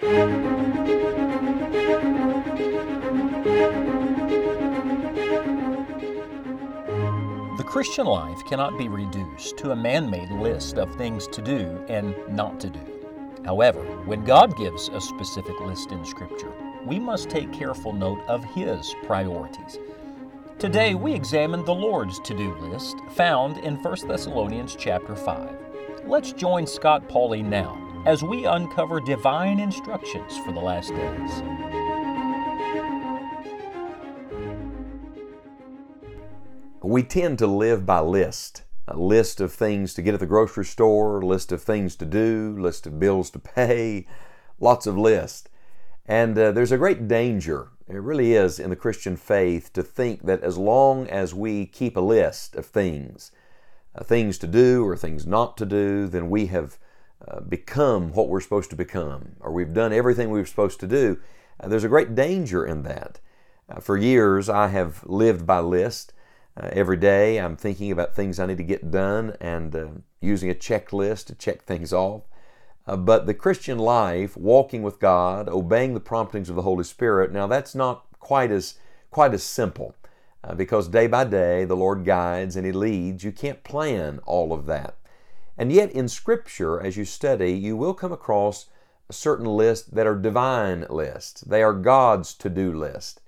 The Christian life cannot be reduced to a man made list of things to do and not to do. However, when God gives a specific list in Scripture, we must take careful note of His priorities. Today we examine the Lord's to-do list found in 1 Thessalonians chapter 5. Let's join Scott Pauley now as we uncover divine instructions for the last days. We tend to live by list. A list of things to get at the grocery store, list of things to do, list of bills to pay, lots of lists. And uh, there's a great danger, it really is, in the Christian faith to think that as long as we keep a list of things, uh, things to do or things not to do, then we have uh, become what we're supposed to become, or we've done everything we were supposed to do. Uh, there's a great danger in that. Uh, for years, I have lived by list. Uh, every day, I'm thinking about things I need to get done and using a checklist to check things off. Uh, but the Christian life, walking with God, obeying the promptings of the Holy Spirit, now that's not quite as quite as simple uh, because day by day the Lord guides and He leads. You can't plan all of that. And yet, in Scripture, as you study, you will come across certain lists that are divine lists. They are God's to do list.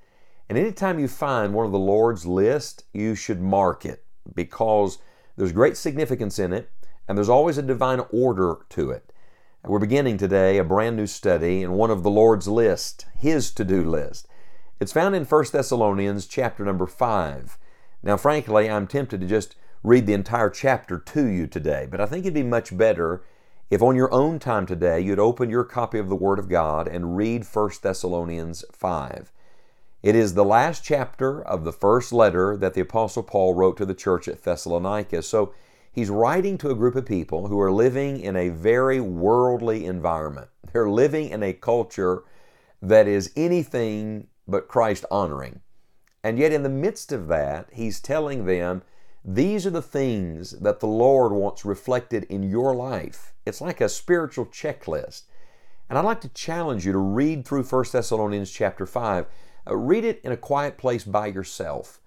And anytime you find one of the Lord's list, you should mark it because there's great significance in it and there's always a divine order to it. We're beginning today a brand new study in one of the Lord's list, His to do list. It's found in 1 Thessalonians chapter number 5. Now, frankly, I'm tempted to just read the entire chapter to you today, but I think it'd be much better if on your own time today you'd open your copy of the Word of God and read 1 Thessalonians 5. It is the last chapter of the first letter that the Apostle Paul wrote to the church at Thessalonica. So He's writing to a group of people who are living in a very worldly environment. They're living in a culture that is anything but Christ honoring. And yet, in the midst of that, he's telling them, these are the things that the Lord wants reflected in your life. It's like a spiritual checklist. And I'd like to challenge you to read through 1 Thessalonians chapter 5. Uh, read it in a quiet place by yourself.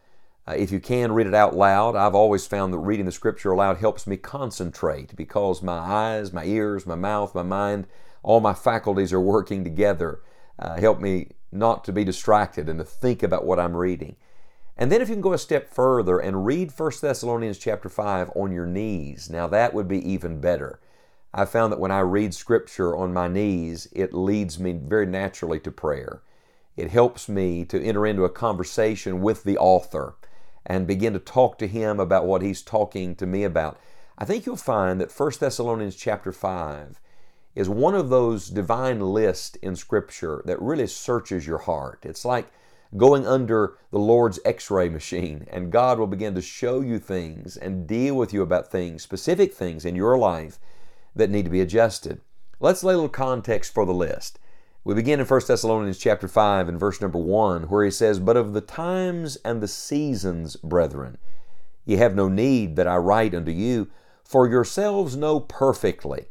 Uh, if you can, read it out loud. I've always found that reading the scripture aloud helps me concentrate because my eyes, my ears, my mouth, my mind, all my faculties are working together. Uh, help me not to be distracted and to think about what I'm reading. And then if you can go a step further and read 1 Thessalonians chapter 5 on your knees, now that would be even better. I found that when I read scripture on my knees, it leads me very naturally to prayer. It helps me to enter into a conversation with the author and begin to talk to him about what he's talking to me about. I think you'll find that 1 Thessalonians chapter 5 is one of those divine lists in Scripture that really searches your heart. It's like going under the Lord's x ray machine, and God will begin to show you things and deal with you about things, specific things in your life that need to be adjusted. Let's lay a little context for the list. We begin in 1 Thessalonians chapter 5 and verse number 1 where he says, "But of the times and the seasons, brethren, ye have no need that I write unto you, for yourselves know perfectly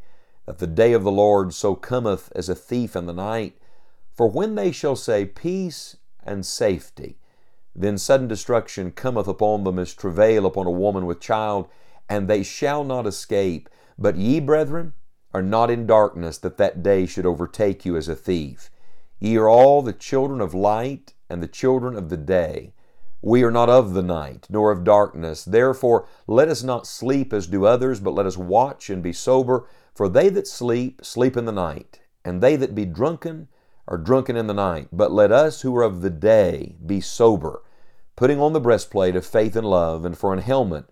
that the day of the Lord so cometh as a thief in the night. For when they shall say peace and safety, then sudden destruction cometh upon them as travail upon a woman with child, and they shall not escape. But ye, brethren, are not in darkness that that day should overtake you as a thief. Ye are all the children of light and the children of the day. We are not of the night, nor of darkness. Therefore, let us not sleep as do others, but let us watch and be sober. For they that sleep, sleep in the night, and they that be drunken, are drunken in the night. But let us who are of the day be sober, putting on the breastplate of faith and love, and for an helmet,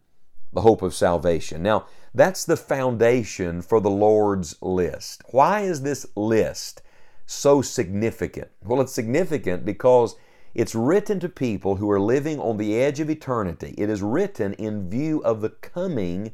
the hope of salvation. Now, that's the foundation for the Lord's list. Why is this list so significant? Well, it's significant because it's written to people who are living on the edge of eternity. It is written in view of the coming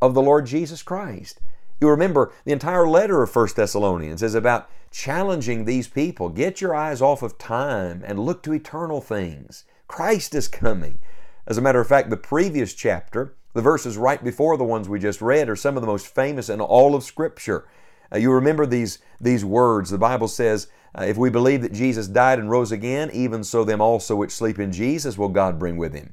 of the Lord Jesus Christ. You remember the entire letter of 1 Thessalonians is about challenging these people. Get your eyes off of time and look to eternal things. Christ is coming. As a matter of fact, the previous chapter the verses right before the ones we just read are some of the most famous in all of Scripture. Uh, you remember these, these words. The Bible says, uh, If we believe that Jesus died and rose again, even so them also which sleep in Jesus will God bring with him.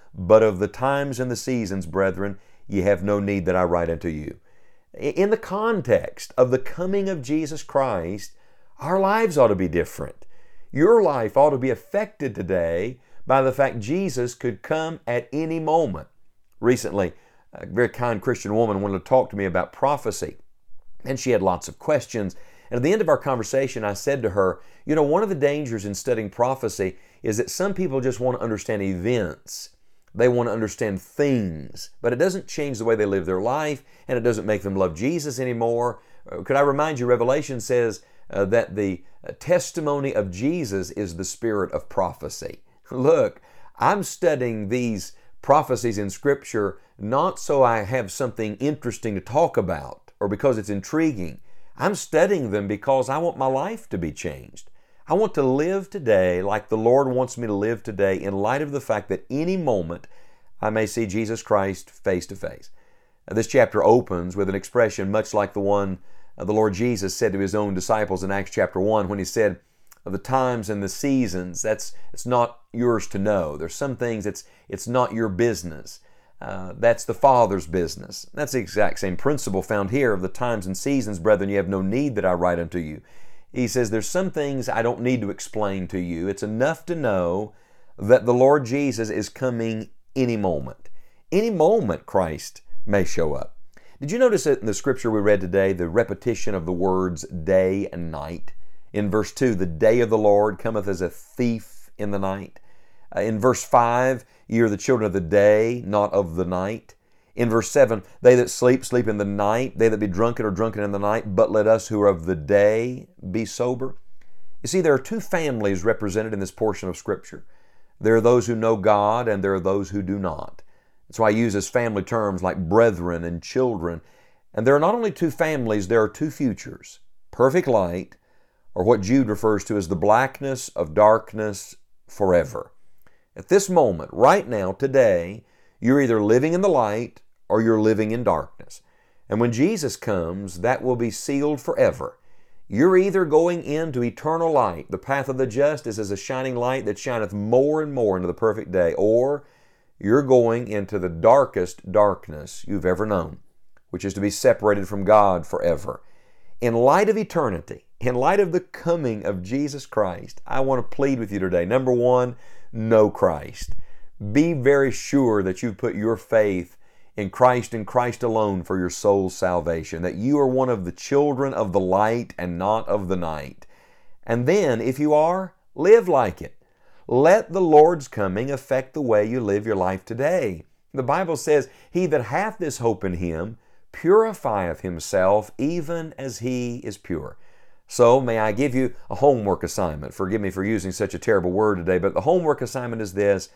But of the times and the seasons, brethren, ye have no need that I write unto you. In the context of the coming of Jesus Christ, our lives ought to be different. Your life ought to be affected today by the fact Jesus could come at any moment recently, a very kind Christian woman wanted to talk to me about prophecy, and she had lots of questions. And at the end of our conversation, I said to her, You know, one of the dangers in studying prophecy is that some people just want to understand events. They want to understand things, but it doesn't change the way they live their life, and it doesn't make them love Jesus anymore. Uh, could I remind you, Revelation says uh, that the uh, testimony of Jesus is the spirit of prophecy. Look, I'm studying these prophecies in Scripture not so I have something interesting to talk about or because it's intriguing. I'm studying them because I want my life to be changed. I want to live today like the Lord wants me to live today in light of the fact that any moment I may see Jesus Christ face to face. This chapter opens with an expression much like the one the Lord Jesus said to his own disciples in Acts chapter 1 when he said, of the times and the seasons. That's it's not yours to know. There's some things it's it's not your business. Uh, that's the Father's business. That's the exact same principle found here of the times and seasons, brethren. You have no need that I write unto you. He says there's some things I don't need to explain to you. It's enough to know that the Lord Jesus is coming any moment. Any moment Christ may show up. Did you notice that in the scripture we read today, the repetition of the words day and night? In verse 2, the day of the Lord cometh as a thief in the night. Uh, in verse 5, ye are the children of the day, not of the night. In verse 7, they that sleep, sleep in the night. They that be drunken are drunken in the night. But let us who are of the day be sober. You see, there are two families represented in this portion of Scripture. There are those who know God, and there are those who do not. That's why I use this family terms like brethren and children. And there are not only two families, there are two futures perfect light or what Jude refers to as the blackness of darkness forever. At this moment, right now, today, you're either living in the light or you're living in darkness. And when Jesus comes, that will be sealed forever. You're either going into eternal light, the path of the just is as a shining light that shineth more and more into the perfect day, or you're going into the darkest darkness you've ever known, which is to be separated from God forever. In light of eternity, in light of the coming of Jesus Christ, I want to plead with you today. Number one, know Christ. Be very sure that you've put your faith in Christ and Christ alone for your soul's salvation, that you are one of the children of the light and not of the night. And then, if you are, live like it. Let the Lord's coming affect the way you live your life today. The Bible says, He that hath this hope in Him purifieth himself even as He is pure. So, may I give you a homework assignment? Forgive me for using such a terrible word today, but the homework assignment is this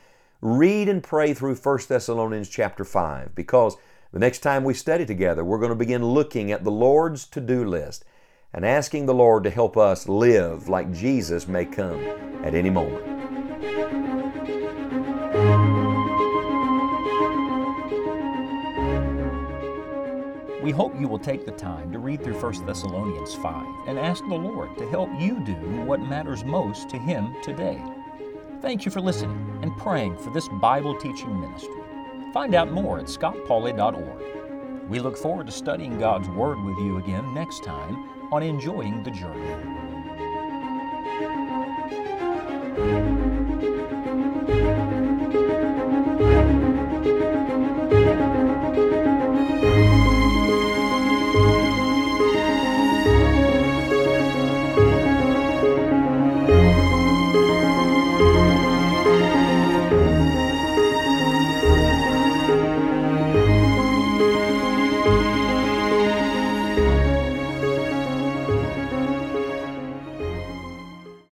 read and pray through 1 Thessalonians chapter 5 because the next time we study together, we're going to begin looking at the Lord's to do list and asking the Lord to help us live like Jesus may come at any moment. We hope you will take the time to read through 1 Thessalonians 5 and ask the Lord to help you do what matters most to Him today. Thank you for listening and praying for this Bible teaching ministry. Find out more at scottpauley.org. We look forward to studying God's Word with you again next time on Enjoying the Journey.